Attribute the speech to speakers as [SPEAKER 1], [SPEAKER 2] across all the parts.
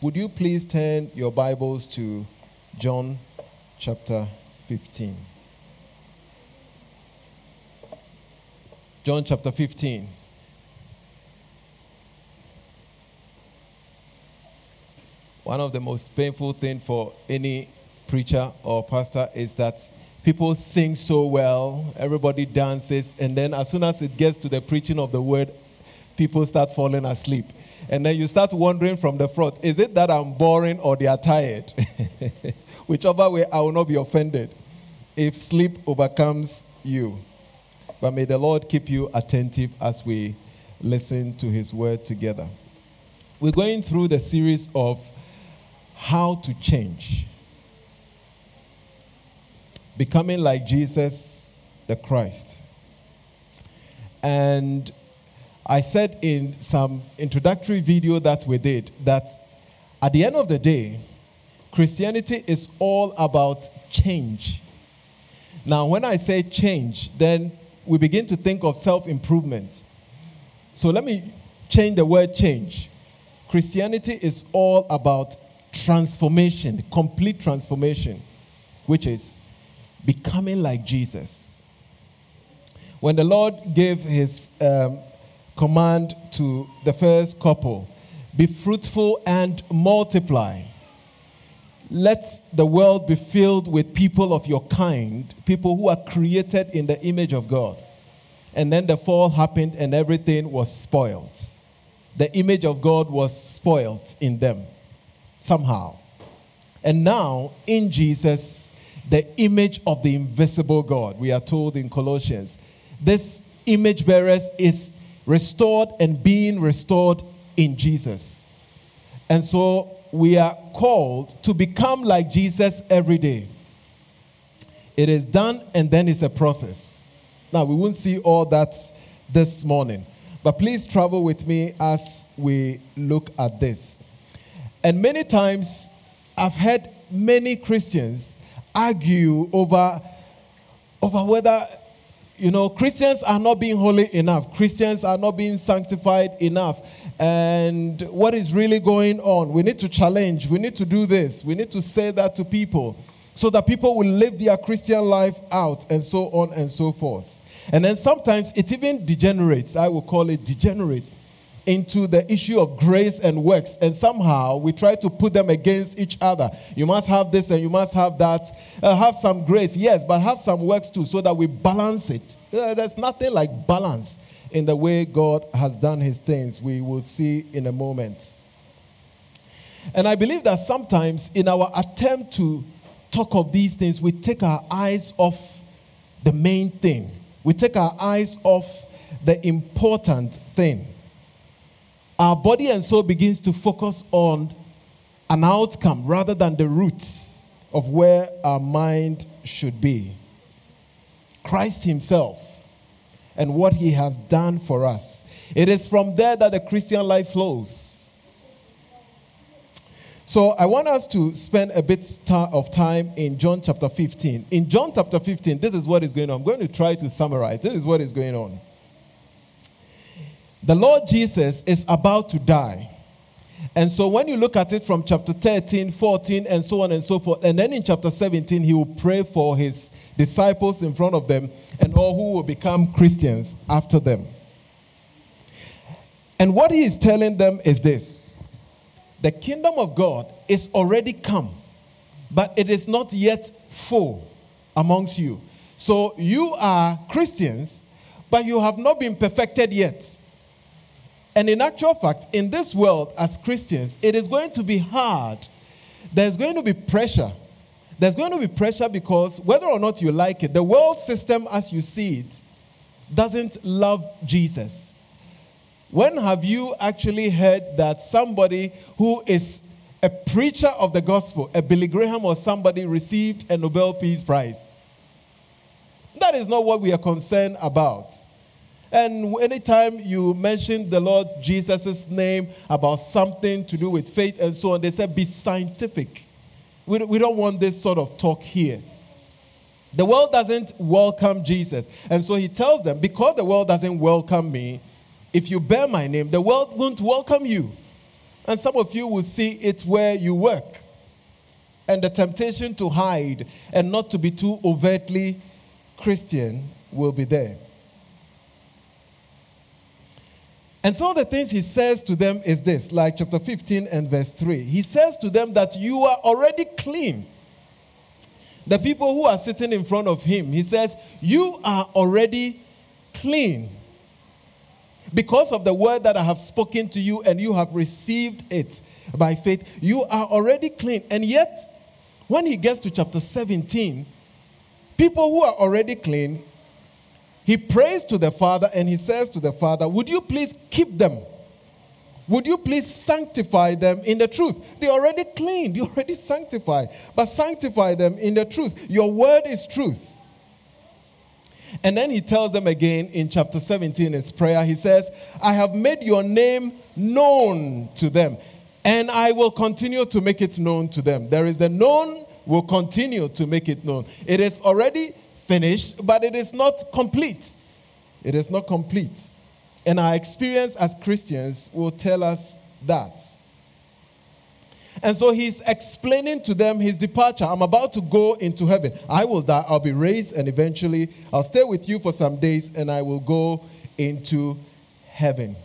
[SPEAKER 1] would you please turn your Bibles to John chapter 15? John chapter 15. One of the most painful things for any preacher or pastor is that people sing so well, everybody dances, and then as soon as it gets to the preaching of the word, people start falling asleep. And then you start wondering from the front, is it that I'm boring or they are tired? Whichever way, I will not be offended if sleep overcomes you. But may the Lord keep you attentive as we listen to his word together. We're going through the series of how to change. Becoming like Jesus the Christ. And I said in some introductory video that we did that at the end of the day, Christianity is all about change. Now, when I say change, then we begin to think of self improvement. So let me change the word change. Christianity is all about transformation, complete transformation, which is becoming like Jesus. When the Lord gave his um, command to the first couple be fruitful and multiply. Let the world be filled with people of your kind, people who are created in the image of God. And then the fall happened and everything was spoiled. The image of God was spoiled in them somehow. And now, in Jesus, the image of the invisible God, we are told in Colossians, this image bearers is restored and being restored in Jesus. And so we are called to become like Jesus every day. It is done and then it's a process. Now, we won't see all that this morning, but please travel with me as we look at this. And many times I've heard many Christians argue over, over whether you know, Christians are not being holy enough. Christians are not being sanctified enough. And what is really going on? We need to challenge. We need to do this. We need to say that to people so that people will live their Christian life out and so on and so forth. And then sometimes it even degenerates. I will call it degenerate into the issue of grace and works, and somehow we try to put them against each other. You must have this and you must have that. Uh, have some grace, yes, but have some works too, so that we balance it. Uh, there's nothing like balance in the way God has done his things. We will see in a moment. And I believe that sometimes in our attempt to talk of these things, we take our eyes off the main thing, we take our eyes off the important thing our body and soul begins to focus on an outcome rather than the root of where our mind should be. Christ Himself and what He has done for us. It is from there that the Christian life flows. So I want us to spend a bit of time in John chapter 15. In John chapter 15, this is what is going on. I'm going to try to summarize. This is what is going on. The Lord Jesus is about to die. And so when you look at it from chapter 13, 14, and so on and so forth, and then in chapter 17, he will pray for his disciples in front of them and all who will become Christians after them. And what he is telling them is this the kingdom of God is already come, but it is not yet full amongst you. So you are Christians, but you have not been perfected yet. And in actual fact, in this world, as Christians, it is going to be hard. There's going to be pressure. There's going to be pressure because whether or not you like it, the world system as you see it doesn't love Jesus. When have you actually heard that somebody who is a preacher of the gospel, a Billy Graham or somebody, received a Nobel Peace Prize? That is not what we are concerned about. And anytime you mention the Lord Jesus' name about something to do with faith and so on, they said, be scientific. We, we don't want this sort of talk here. The world doesn't welcome Jesus. And so he tells them, because the world doesn't welcome me, if you bear my name, the world won't welcome you. And some of you will see it where you work. And the temptation to hide and not to be too overtly Christian will be there. And some of the things he says to them is this, like chapter 15 and verse 3. He says to them that you are already clean. The people who are sitting in front of him, he says, You are already clean because of the word that I have spoken to you and you have received it by faith. You are already clean. And yet, when he gets to chapter 17, people who are already clean, he prays to the Father and he says to the Father, Would you please keep them? Would you please sanctify them in the truth? They're already cleaned, you're already sanctified, but sanctify them in the truth. Your word is truth. And then he tells them again in chapter 17, his prayer, he says, I have made your name known to them, and I will continue to make it known to them. There is the known, will continue to make it known. It is already finished, but it is not complete. It is not complete. And our experience as Christians will tell us that. And so he's explaining to them his departure. I'm about to go into heaven. I will die, I'll be raised, and eventually I'll stay with you for some days and I will go into heaven.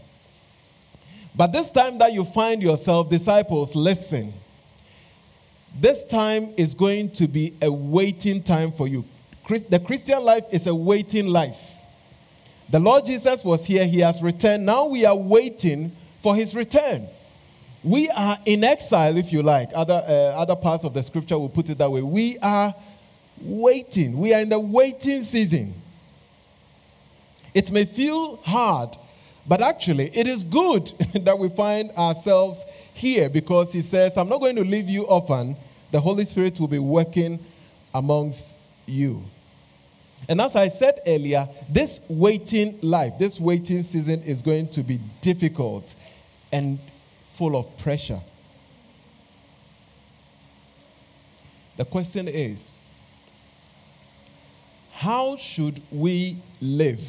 [SPEAKER 1] But this time that you find yourself, disciples, listen. This time is going to be a waiting time for you. The Christian life is a waiting life. The Lord Jesus was here, He has returned. Now we are waiting for His return. We are in exile, if you like. Other, uh, other parts of the scripture will put it that way. We are waiting. We are in the waiting season. It may feel hard, but actually, it is good that we find ourselves here because He says, I'm not going to leave you orphan. The Holy Spirit will be working amongst you. And as I said earlier, this waiting life, this waiting season is going to be difficult and full of pressure. The question is how should we live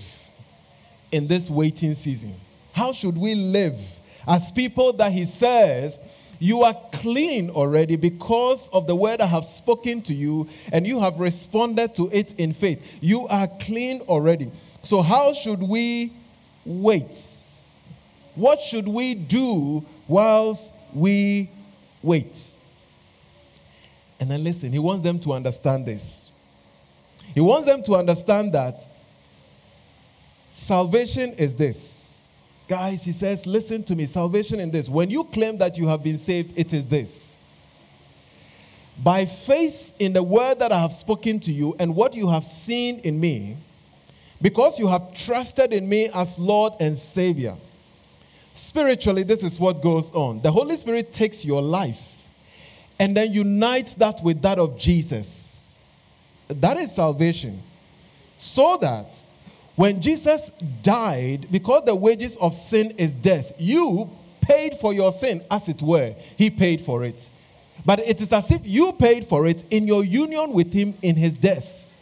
[SPEAKER 1] in this waiting season? How should we live as people that He says you are clean already because of the word I have spoken to you, and you have responded to it in faith. You are clean already. So, how should we wait? What should we do whilst we wait? And then listen, he wants them to understand this. He wants them to understand that salvation is this Guys, he says, listen to me. Salvation in this. When you claim that you have been saved, it is this. By faith in the word that I have spoken to you and what you have seen in me, because you have trusted in me as Lord and Savior. Spiritually, this is what goes on. The Holy Spirit takes your life and then unites that with that of Jesus. That is salvation. So that when Jesus died, because the wages of sin is death, you paid for your sin, as it were. He paid for it. But it is as if you paid for it in your union with Him in His death.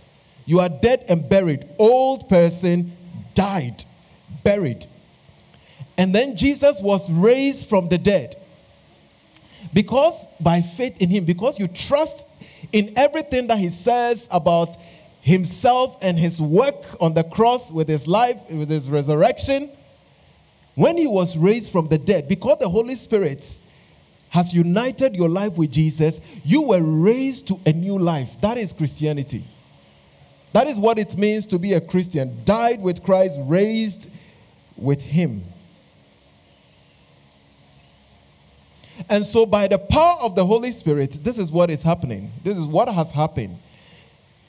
[SPEAKER 1] You are dead and buried. Old person died, buried. And then Jesus was raised from the dead. Because by faith in Him, because you trust in everything that He says about himself and his work on the cross with his life, with his resurrection, when he was raised from the dead, because the Holy Spirit has united your life with Jesus, you were raised to a new life. That is Christianity. That is what it means to be a Christian. Died with Christ, raised with him. And so, by the power of the Holy Spirit, this is what is happening. This is what has happened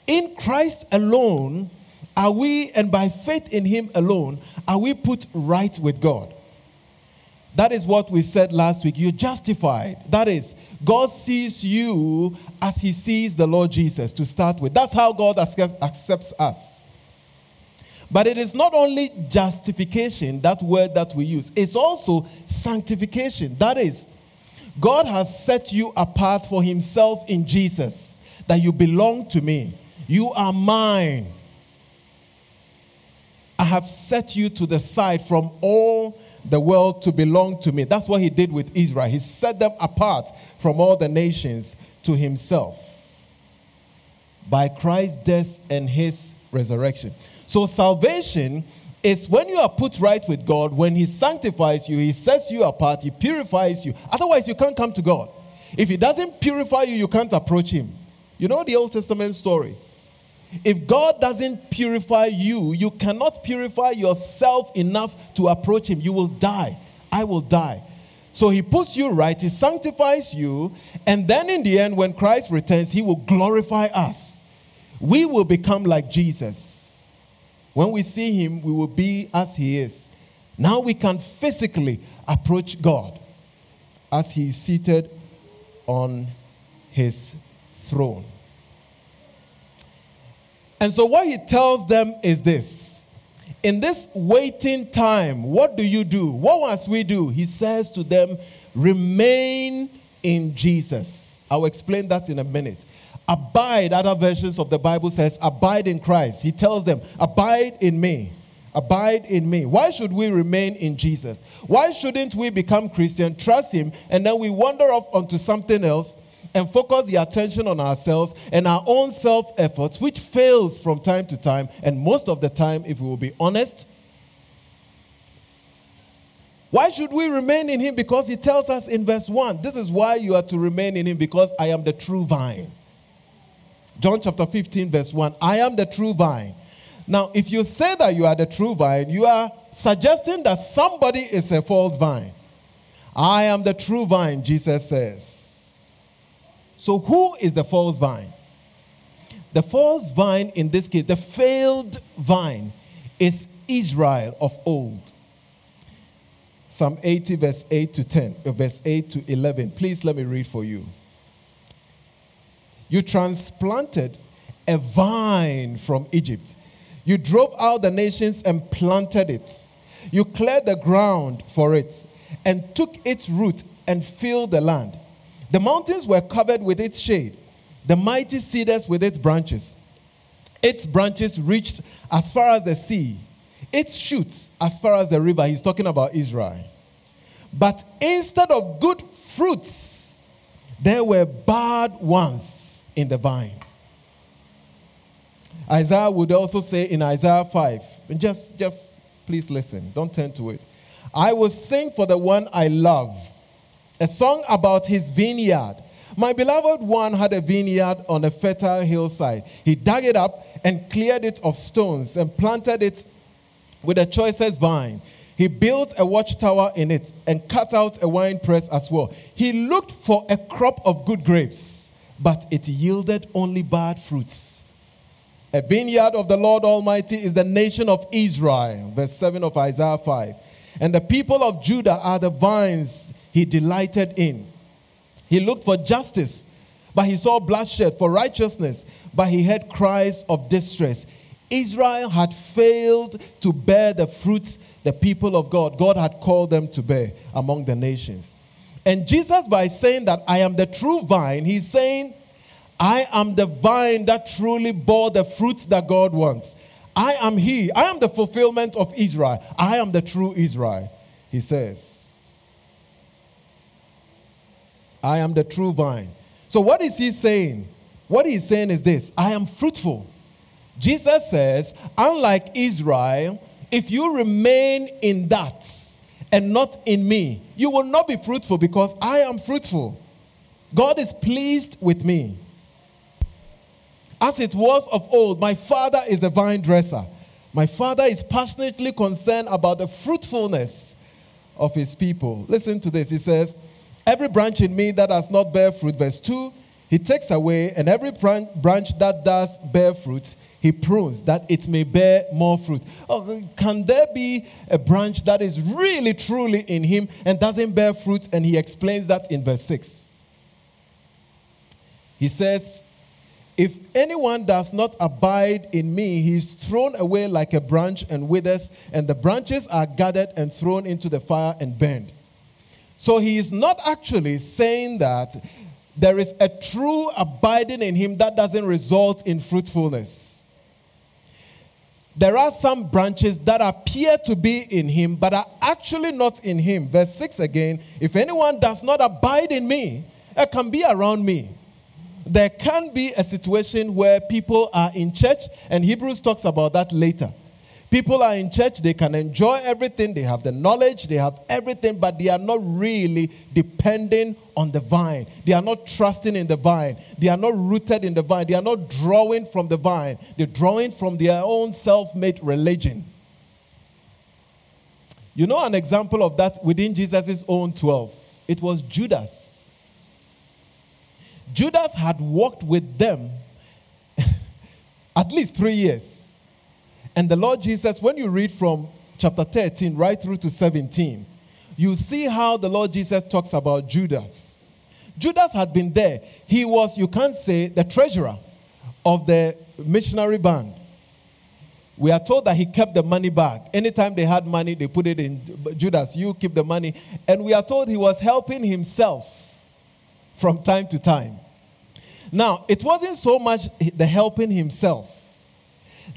[SPEAKER 1] in Christ alone are we, and by faith in Him alone, are we put right with God. That is what we said last week. You're justified. That is, God sees you as He sees the Lord Jesus to start with. That's how God accepts us. But it is not only justification, that word that we use, it's also sanctification. That is, God has set you apart for Himself in Jesus, that you belong to me. You are mine. I have set you to the side from all the world to belong to me. That's what he did with Israel. He set them apart from all the nations to himself by Christ's death and his resurrection. So, salvation is when you are put right with God, when He sanctifies you, He sets you apart, He purifies you. Otherwise, you can't come to God. If He doesn't purify you, you can't approach Him. You know the Old Testament story. If God doesn't purify you, you cannot purify yourself enough to approach Him. You will die. I will die. So He puts you right, He sanctifies you, and then in the end, when Christ returns, He will glorify us. We will become like Jesus. When we see Him, we will be as He is. Now we can physically approach God as He is seated on His throne. And so, what he tells them is this In this waiting time, what do you do? What must we do? He says to them, Remain in Jesus. I'll explain that in a minute. Abide, other versions of the Bible says, Abide in Christ. He tells them, Abide in me. Abide in me. Why should we remain in Jesus? Why shouldn't we become Christian, trust Him, and then we wander off onto something else and focus the attention on ourselves and our own self efforts, which fails from time to time, and most of the time, if we will be honest. Why should we remain in Him? Because He tells us in verse 1 this is why you are to remain in Him, because I am the true vine. John chapter 15, verse 1 I am the true vine. Now, if you say that you are the true vine, you are suggesting that somebody is a false vine. I am the true vine, Jesus says. So, who is the false vine? The false vine in this case, the failed vine, is Israel of old. Psalm 80, verse 8 to 10, uh, verse 8 to 11. Please let me read for you. You transplanted a vine from Egypt. You drove out the nations and planted it. You cleared the ground for it and took its root and filled the land. The mountains were covered with its shade, the mighty cedars with its branches. Its branches reached as far as the sea, its shoots as far as the river. He's talking about Israel. But instead of good fruits, there were bad ones in the vine. Isaiah would also say in Isaiah 5, and just, just please listen, don't turn to it. I will sing for the one I love a song about his vineyard. My beloved one had a vineyard on a fertile hillside. He dug it up and cleared it of stones and planted it with the choicest vine. He built a watchtower in it and cut out a wine press as well. He looked for a crop of good grapes, but it yielded only bad fruits. A vineyard of the Lord Almighty is the nation of Israel. Verse 7 of Isaiah 5. And the people of Judah are the vines he delighted in. He looked for justice, but he saw bloodshed, for righteousness, but he heard cries of distress. Israel had failed to bear the fruits the people of God, God had called them to bear among the nations. And Jesus, by saying that I am the true vine, he's saying, I am the vine that truly bore the fruits that God wants. I am He. I am the fulfillment of Israel. I am the true Israel, he says. I am the true vine. So, what is he saying? What he's saying is this I am fruitful. Jesus says, unlike Israel, if you remain in that and not in me, you will not be fruitful because I am fruitful. God is pleased with me. As it was of old, my father is the vine dresser. My father is passionately concerned about the fruitfulness of his people. Listen to this. He says, Every branch in me that does not bear fruit, verse 2, he takes away, and every branch that does bear fruit, he prunes that it may bear more fruit. Oh, can there be a branch that is really, truly in him and doesn't bear fruit? And he explains that in verse 6. He says, If anyone does not abide in me, he is thrown away like a branch and withers, and the branches are gathered and thrown into the fire and burned. So he is not actually saying that there is a true abiding in him that doesn't result in fruitfulness. there are some branches that appear to be in him, but are actually not in him. Verse 6 again if anyone does not abide in me, it can be around me. There can be a situation where people are in church, and Hebrews talks about that later. People are in church, they can enjoy everything, they have the knowledge, they have everything, but they are not really depending on the vine. They are not trusting in the vine. They are not rooted in the vine. They are not drawing from the vine. They're drawing from their own self made religion. You know, an example of that within Jesus' own 12, it was Judas. Judas had walked with them at least three years. And the Lord Jesus, when you read from chapter 13 right through to 17, you see how the Lord Jesus talks about Judas. Judas had been there. He was, you can't say, the treasurer of the missionary band. We are told that he kept the money back. Anytime they had money, they put it in Judas, you keep the money. And we are told he was helping himself from time to time. Now, it wasn't so much the helping himself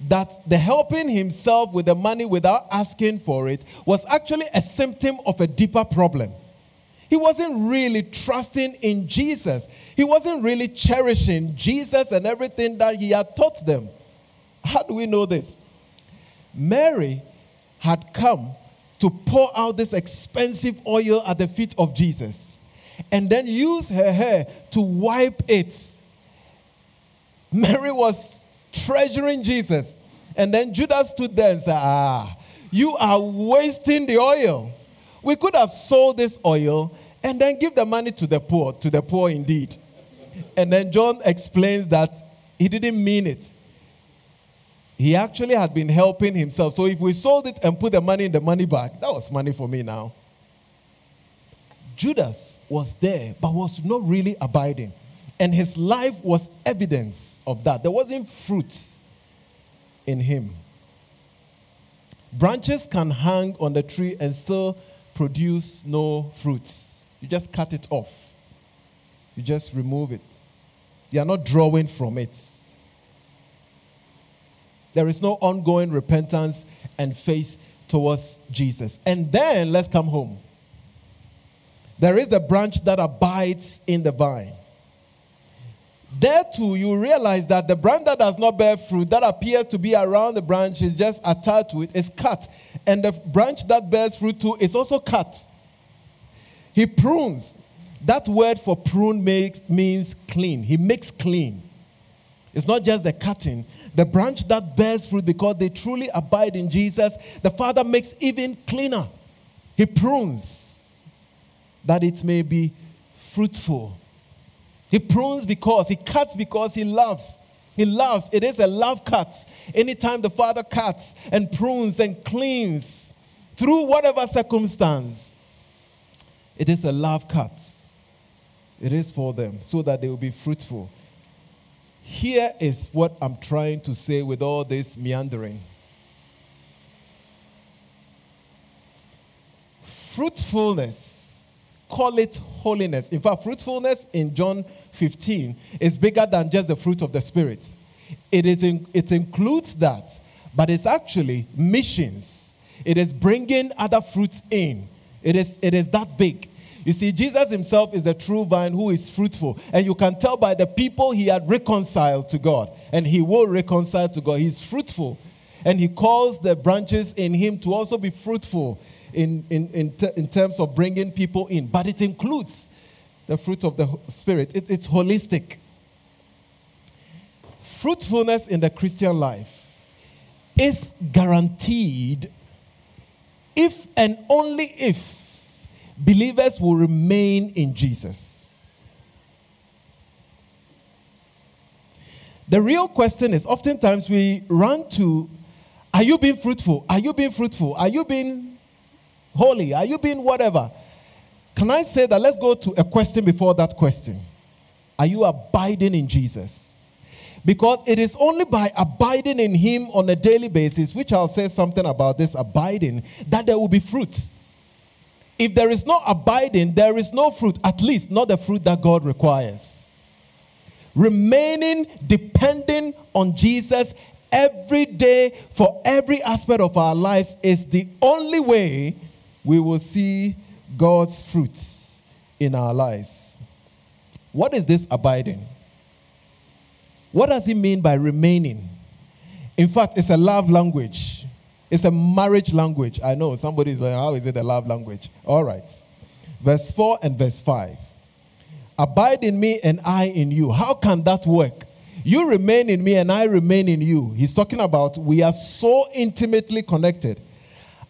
[SPEAKER 1] that the helping himself with the money without asking for it was actually a symptom of a deeper problem. He wasn't really trusting in Jesus. He wasn't really cherishing Jesus and everything that he had taught them. How do we know this? Mary had come to pour out this expensive oil at the feet of Jesus and then use her hair to wipe it. Mary was treasuring Jesus. And then Judas stood there and said, Ah, you are wasting the oil. We could have sold this oil and then give the money to the poor, to the poor indeed. And then John explains that he didn't mean it. He actually had been helping himself. So if we sold it and put the money in the money bag, that was money for me now. Judas was there, but was not really abiding. And his life was evidence of that. There wasn't fruit in him. Branches can hang on the tree and still produce no fruits. You just cut it off, you just remove it. You are not drawing from it. There is no ongoing repentance and faith towards Jesus. And then let's come home. There is the branch that abides in the vine. There too, you realize that the branch that does not bear fruit, that appears to be around the branch, is just attached to it, is cut. And the branch that bears fruit too is also cut. He prunes. That word for prune makes, means clean. He makes clean. It's not just the cutting. The branch that bears fruit because they truly abide in Jesus, the Father makes even cleaner. He prunes that it may be fruitful. He prunes because, he cuts because he loves. He loves. It is a love cut. Anytime the Father cuts and prunes and cleans through whatever circumstance, it is a love cut. It is for them so that they will be fruitful. Here is what I'm trying to say with all this meandering. Fruitfulness call it holiness. In fact, fruitfulness in John 15 is bigger than just the fruit of the Spirit. It, is in, it includes that, but it's actually missions. It is bringing other fruits in. It is, it is that big. You see, Jesus himself is the true vine who is fruitful. And you can tell by the people he had reconciled to God. And he will reconcile to God. He's fruitful. And he calls the branches in him to also be fruitful in, in, in, in terms of bringing people in, but it includes the fruit of the Spirit. It, it's holistic. Fruitfulness in the Christian life is guaranteed if and only if believers will remain in Jesus. The real question is oftentimes we run to Are you being fruitful? Are you being fruitful? Are you being holy? Are you being whatever? Can I say that? Let's go to a question before that question. Are you abiding in Jesus? Because it is only by abiding in Him on a daily basis, which I'll say something about this abiding, that there will be fruit. If there is no abiding, there is no fruit, at least not the fruit that God requires. Remaining dependent on Jesus every day for every aspect of our lives is the only way we will see God's fruits in our lives. What is this abiding? What does he mean by remaining? In fact, it's a love language. It's a marriage language. I know somebody is like, how is it a love language? All right. Verse 4 and verse 5. Abide in me and I in you. How can that work? You remain in me and I remain in you. He's talking about we are so intimately connected.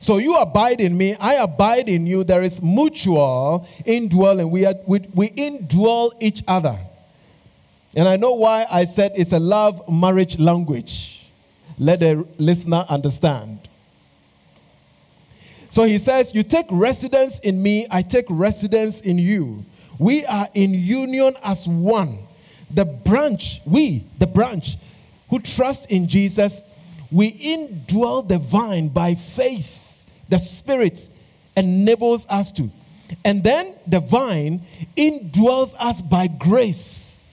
[SPEAKER 1] So you abide in me, I abide in you. There is mutual indwelling. We, are, we, we indwell each other. And I know why I said it's a love marriage language. Let the listener understand. So he says, You take residence in me, I take residence in you. We are in union as one. The branch, we, the branch who trust in Jesus, we indwell the vine by faith. The Spirit enables us to. And then the vine indwells us by grace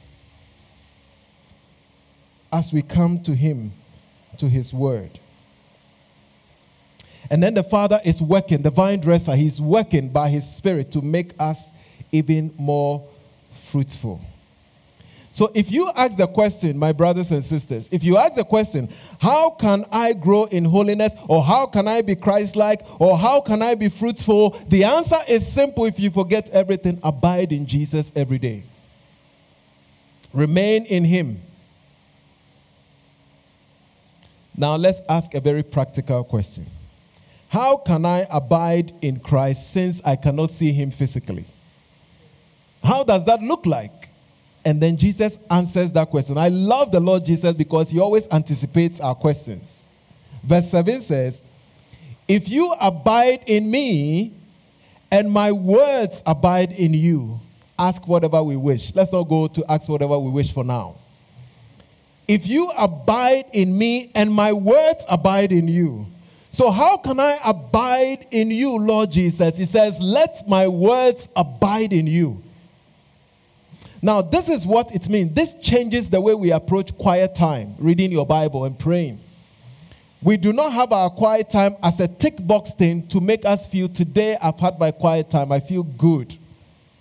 [SPEAKER 1] as we come to Him, to His Word. And then the Father is working, the vine dresser, He's working by His Spirit to make us even more fruitful. So if you ask the question, my brothers and sisters, if you ask the question, how can I grow in holiness or how can I be Christ like or how can I be fruitful? The answer is simple if you forget everything, abide in Jesus every day. Remain in Him. Now let's ask a very practical question. How can I abide in Christ since I cannot see him physically? How does that look like? And then Jesus answers that question. I love the Lord Jesus because he always anticipates our questions. Verse 7 says, If you abide in me and my words abide in you, ask whatever we wish. Let's not go to ask whatever we wish for now. If you abide in me and my words abide in you, so, how can I abide in you, Lord Jesus? He says, Let my words abide in you. Now, this is what it means. This changes the way we approach quiet time, reading your Bible and praying. We do not have our quiet time as a tick box thing to make us feel today I've had my quiet time, I feel good.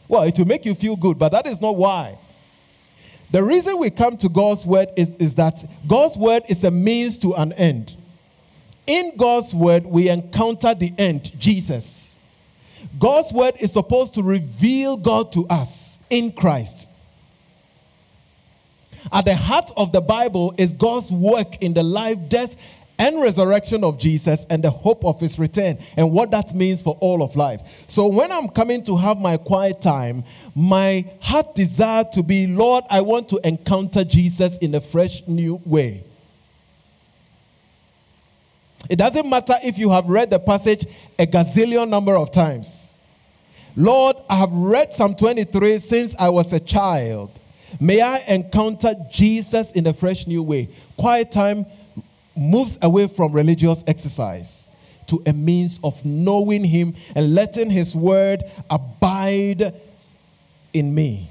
[SPEAKER 1] Well, it will make you feel good, but that is not why. The reason we come to God's word is, is that God's word is a means to an end. In God's word, we encounter the end, Jesus. God's word is supposed to reveal God to us in Christ. At the heart of the Bible is God's work in the life, death, and resurrection of Jesus and the hope of his return and what that means for all of life. So when I'm coming to have my quiet time, my heart desire to be, Lord, I want to encounter Jesus in a fresh new way. It doesn't matter if you have read the passage a gazillion number of times. Lord, I have read Psalm 23 since I was a child. May I encounter Jesus in a fresh new way. Quiet time moves away from religious exercise to a means of knowing Him and letting His word abide in me.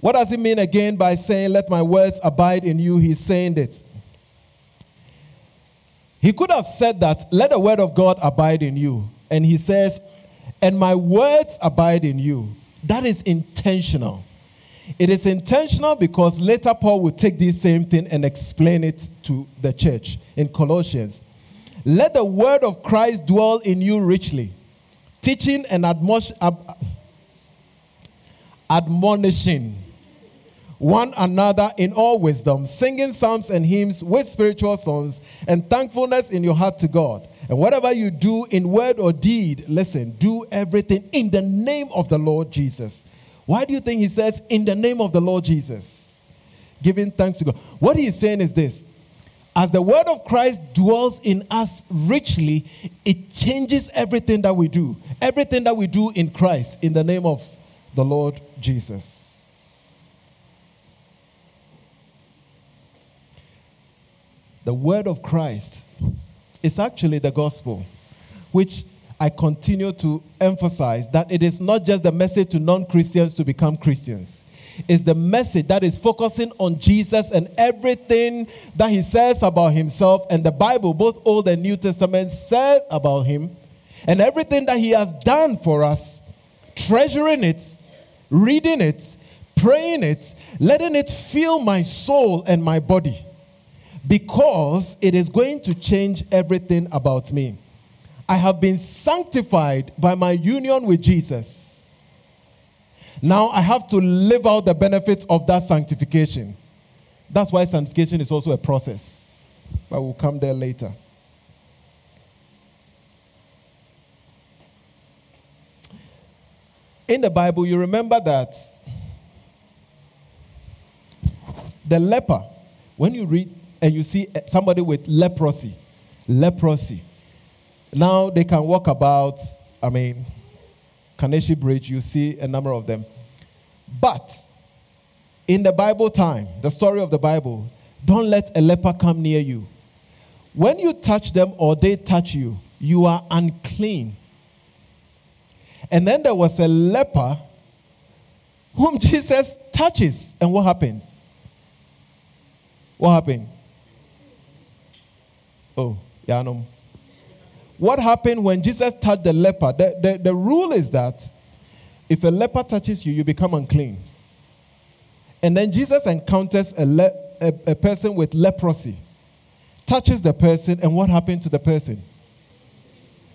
[SPEAKER 1] What does he mean again by saying, Let my words abide in you? He's saying this. He could have said that, Let the word of God abide in you. And he says, And my words abide in you. That is intentional. It is intentional because later Paul will take this same thing and explain it to the church in Colossians. Let the word of Christ dwell in you richly, teaching and admonishing one another in all wisdom, singing psalms and hymns with spiritual songs, and thankfulness in your heart to God. And whatever you do in word or deed, listen, do everything in the name of the Lord Jesus. Why do you think he says, in the name of the Lord Jesus? giving thanks to God. What he is saying is this as the word of Christ dwells in us richly, it changes everything that we do. Everything that we do in Christ, in the name of the Lord Jesus. The word of Christ is actually the gospel, which I continue to emphasize that it is not just the message to non Christians to become Christians. It's the message that is focusing on Jesus and everything that he says about himself. And the Bible, both Old and New Testament, said about him. And everything that he has done for us, treasuring it, reading it, praying it, letting it fill my soul and my body because it is going to change everything about me. I have been sanctified by my union with Jesus. Now I have to live out the benefits of that sanctification. That's why sanctification is also a process. But we'll come there later. In the Bible, you remember that the leper, when you read and you see eh, somebody with leprosy, leprosy, now they can walk about, I mean, Kaneshie Bridge, you see a number of them. But in the Bible time, the story of the Bible, don't let a leper come near you. When you touch them or they touch you, you are unclean. And then there was a leper whom Jesus touches. And what happens? What happened? Oh, yeah, no. What happened when Jesus touched the leper? The, the, the rule is that if a leper touches you, you become unclean. And then Jesus encounters a, le- a, a person with leprosy, touches the person, and what happened to the person?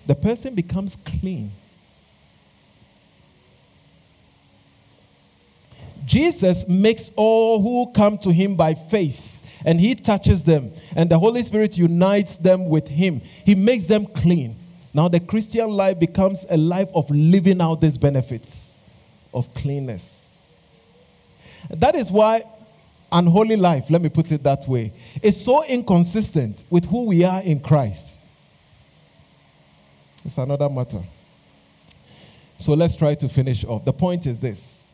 [SPEAKER 1] The person becomes clean. Jesus makes all who come to him by faith and he touches them, and the Holy Spirit unites them with him. He makes them clean. Now, the Christian life becomes a life of living out these benefits of cleanness. That is why unholy life, let me put it that way, is so inconsistent with who we are in Christ. It's another matter. So let's try to finish off. The point is this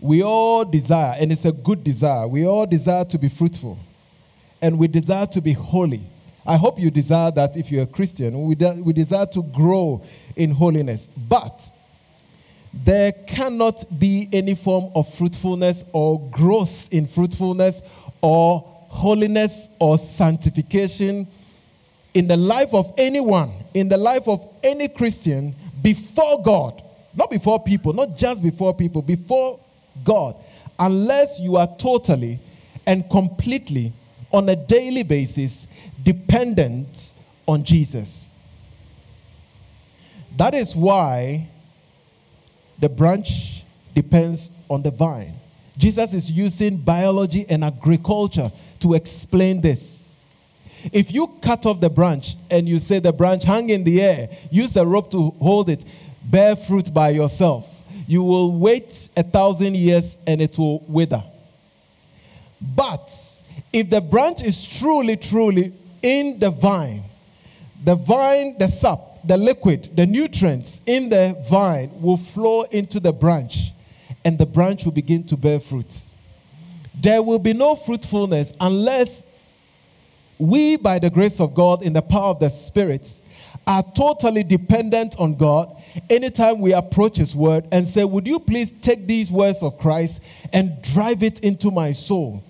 [SPEAKER 1] we all desire, and it's a good desire, we all desire to be fruitful and we desire to be holy. I hope you desire that if you're a Christian. We, de- we desire to grow in holiness. But there cannot be any form of fruitfulness or growth in fruitfulness or holiness or sanctification in the life of anyone, in the life of any Christian before God. Not before people, not just before people, before God unless you are totally and completely on a daily basis dependent on Jesus. That is why the branch depends on the vine. Jesus is using biology and agriculture to explain this. If you cut off the branch and you say the branch hang in the air, use a rope to hold it, bear fruit by yourself you will wait a thousand years and it will wither. But if the branch is truly, truly in the vine, the vine, the sap, the liquid, the nutrients in the vine will flow into the branch, and the branch will begin to bear fruit. There will be no fruitfulness unless we, by the grace of God, in the power of the Spirit, are totally dependent on God anytime we approach His Word and say, Would you please take these words of Christ and drive it into my soul?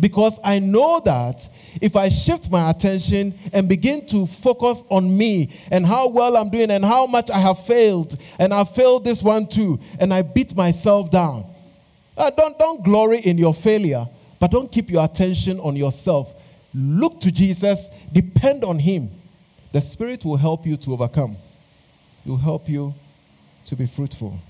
[SPEAKER 1] Because I know that if I shift my attention and begin to focus on me and how well I'm doing and how much I have failed, and I failed this one too, and I beat myself down. Uh, don't, don't glory in your failure, but don't keep your attention on yourself. Look to Jesus, depend on Him. The Spirit will help you to overcome it will help you to be fruitful.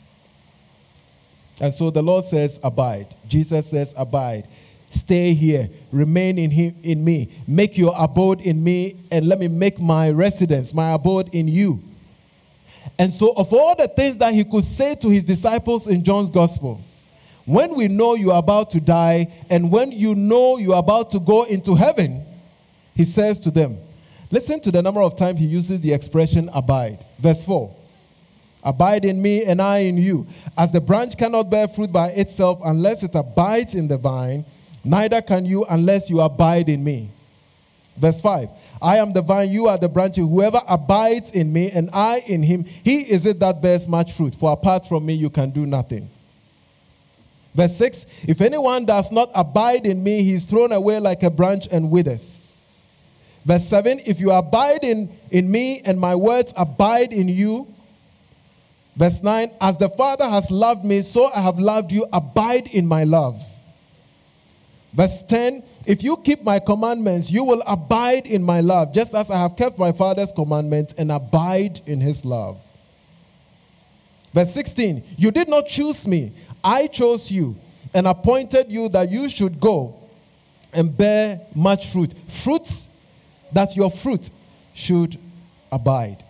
[SPEAKER 1] And so the Lord says, Abide. Jesus says, Abide. Stay here. Remain in, him, in me. Make your abode in me, and let me make my residence, my abode in you. And so, of all the things that he could say to his disciples in John's gospel, when we know you are about to die and when you know you are about to go into heaven, he says to them, Listen to the number of times he uses the expression abide. Verse 4 Abide in me and I in you. As the branch cannot bear fruit by itself unless it abides in the vine, neither can you unless you abide in me. Verse 5 I am the vine, you are the branches. Whoever abides in me and I in him, he is it that bears much fruit. For apart from me, you can do nothing. Verse 6 If anyone does not abide in me, he is thrown away like a branch and withers. Verse 7 If you abide in, in me and my words abide in you. Verse 9 As the Father has loved me, so I have loved you. Abide in my love. Verse 10 If you keep my commandments, you will abide in my love, just as I have kept my Father's commandments and abide in his love. Verse 16 You did not choose me, I chose you and appointed you that you should go and bear much fruit. Fruits that your fruit should abide.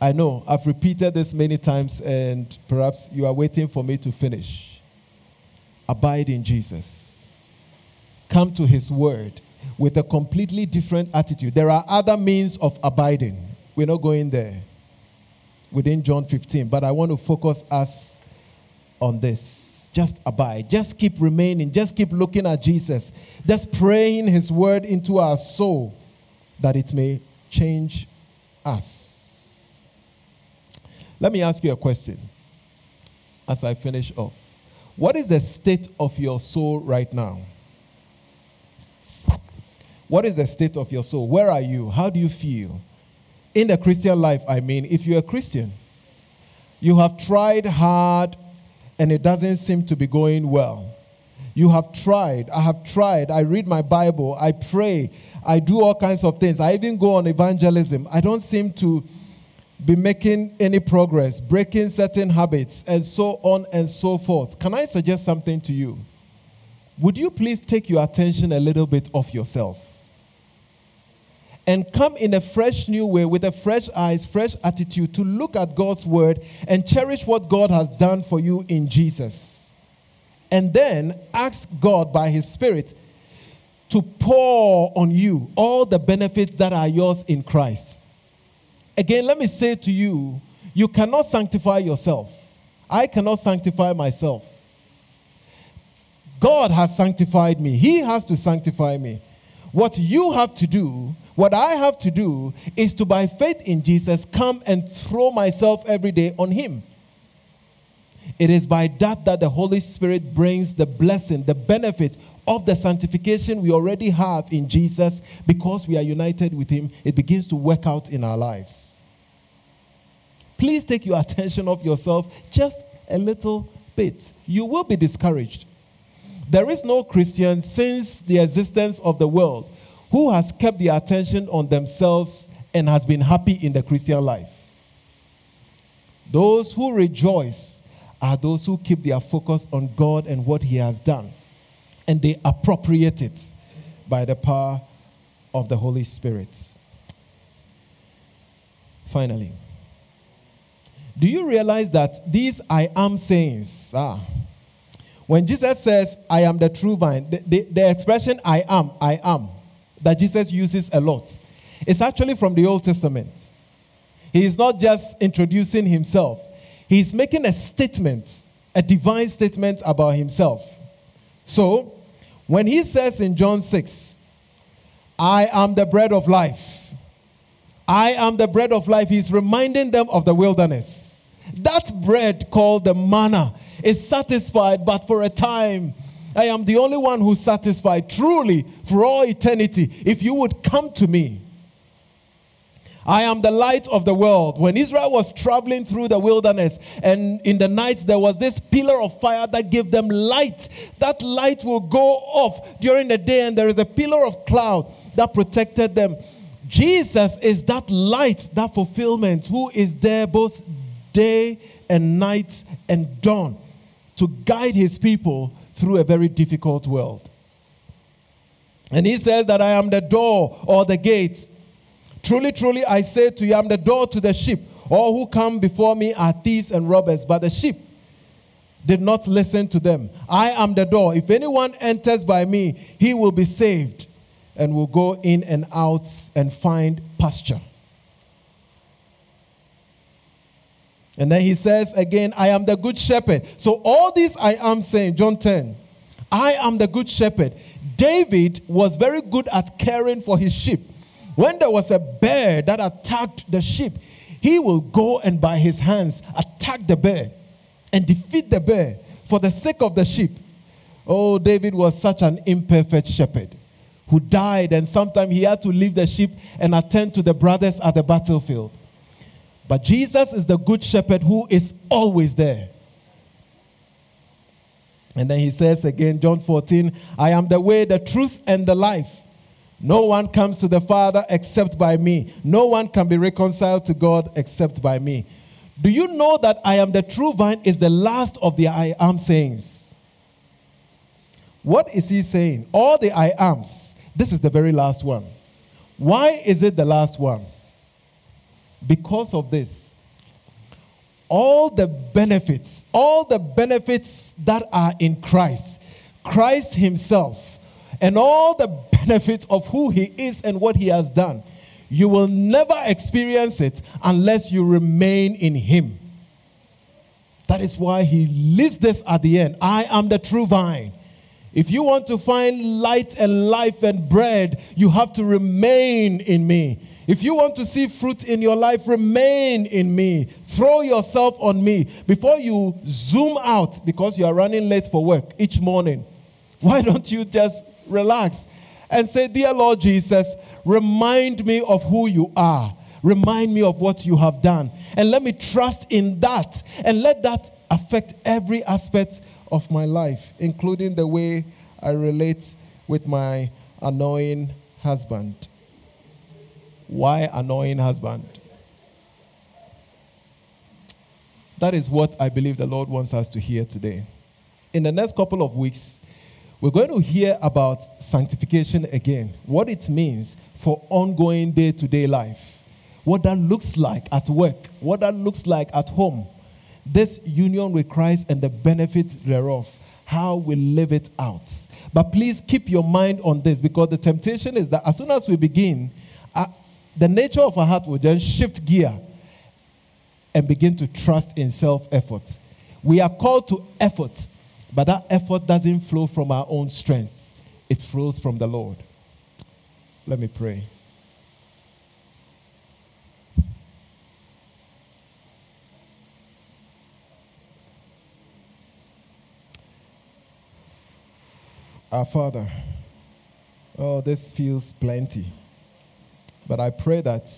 [SPEAKER 1] I know I've repeated this many times, and perhaps you are waiting for me to finish. Abide in Jesus. Come to His Word with a completely different attitude. There are other means of abiding. We're not going there within John 15, but I want to focus us on this. Just abide. Just keep remaining. Just keep looking at Jesus. Just praying His Word into our soul that it may change us. Let me ask you a question as I finish off. What is the state of your soul right now? What is the state of your soul? Where are you? How do you feel? In the Christian life, I mean, if you're a Christian, you have tried hard and it doesn't seem to be going well. You have tried. I have tried. I read my Bible. I pray. I do all kinds of things. I even go on evangelism. I don't seem to be making any progress, breaking certain habits, and so on and so forth. Can I suggest something to you? Would you please take your attention a little bit off yourself and come in a fresh new way with a fresh eyes, fresh attitude to look at God's word and cherish what God has done for you in Jesus? And then ask God by His Spirit to pour on you all the benefits that are yours in Christ. Again, let me say to you, you cannot sanctify yourself. I cannot sanctify myself. God has sanctified me. He has to sanctify me. What you have to do, what I have to do, is to, by faith in Jesus, come and throw myself every day on Him. It is by that that the Holy Spirit brings the blessing, the benefit of the sanctification we already have in Jesus because we are united with Him. It begins to work out in our lives. Please take your attention off yourself just a little bit. You will be discouraged. There is no Christian since the existence of the world who has kept their attention on themselves and has been happy in the Christian life. Those who rejoice are those who keep their focus on God and what He has done, and they appropriate it by the power of the Holy Spirit. Finally, do you realize that these I am sayings, ah, when Jesus says, I am the true vine, the, the, the expression I am, I am, that Jesus uses a lot, is actually from the Old Testament. He is not just introducing himself, He's making a statement, a divine statement about himself. So, when he says in John 6, I am the bread of life, I am the bread of life, he's reminding them of the wilderness. That bread called the manna is satisfied, but for a time. I am the only one who's satisfied truly for all eternity. If you would come to me, I am the light of the world. When Israel was traveling through the wilderness, and in the night there was this pillar of fire that gave them light. That light will go off during the day, and there is a pillar of cloud that protected them. Jesus is that light, that fulfillment, who is there both day and night and dawn to guide his people through a very difficult world. And he says that I am the door or the gates. Truly, truly, I say to you, I'm the door to the sheep. All who come before me are thieves and robbers, but the sheep did not listen to them. I am the door. If anyone enters by me, he will be saved and will go in and out and find pasture. And then he says again, I am the good shepherd. So all this I am saying, John 10, I am the good shepherd. David was very good at caring for his sheep. When there was a bear that attacked the sheep, he will go and by his hands attack the bear and defeat the bear for the sake of the sheep. Oh, David was such an imperfect shepherd who died, and sometimes he had to leave the sheep and attend to the brothers at the battlefield. But Jesus is the good shepherd who is always there. And then he says again, John 14, I am the way, the truth, and the life. No one comes to the Father except by me. No one can be reconciled to God except by me. Do you know that I am the true vine is the last of the I am sayings? What is he saying? All the I ams. This is the very last one. Why is it the last one? Because of this. All the benefits, all the benefits that are in Christ, Christ Himself, and all the benefits of who He is and what He has done you will never experience it unless you remain in Him. That is why He leaves this at the end I am the true vine. If you want to find light and life and bread, you have to remain in me. If you want to see fruit in your life, remain in me. Throw yourself on me before you zoom out because you are running late for work each morning. Why don't you just relax and say, Dear Lord Jesus, remind me of who you are. Remind me of what you have done. And let me trust in that. And let that affect every aspect of my life, including the way I relate with my annoying husband. Why annoying husband? That is what I believe the Lord wants us to hear today. In the next couple of weeks, we're going to hear about sanctification again, what it means for ongoing day to day life, what that looks like at work, what that looks like at home, this union with Christ and the benefits thereof, how we live it out. But please keep your mind on this because the temptation is that as soon as we begin, uh, the nature of our heart will just shift gear and begin to trust in self effort. We are called to effort but that effort doesn't flow from our own strength, it flows from the Lord. Let me pray. Our Father, oh, this feels plenty. But I pray that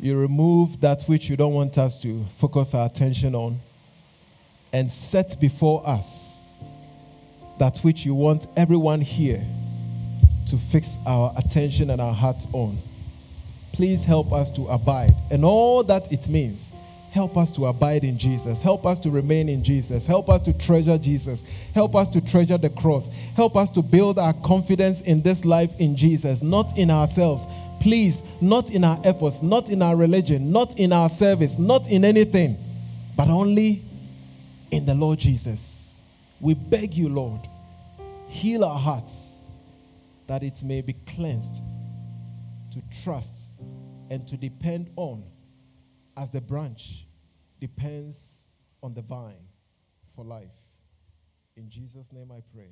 [SPEAKER 1] you remove that which you don't want us to focus our attention on and set before us that which you want everyone here to fix our attention and our hearts on. Please help us to abide and all that it means. Help us to abide in Jesus. Help us to remain in Jesus. Help us to treasure Jesus. Help us to treasure the cross. Help us to build our confidence in this life in Jesus, not in ourselves. Please, not in our efforts, not in our religion, not in our service, not in anything, but only in the Lord Jesus. We beg you, Lord, heal our hearts that it may be cleansed to trust and to depend on as the branch depends on the vine for life. In Jesus' name I pray.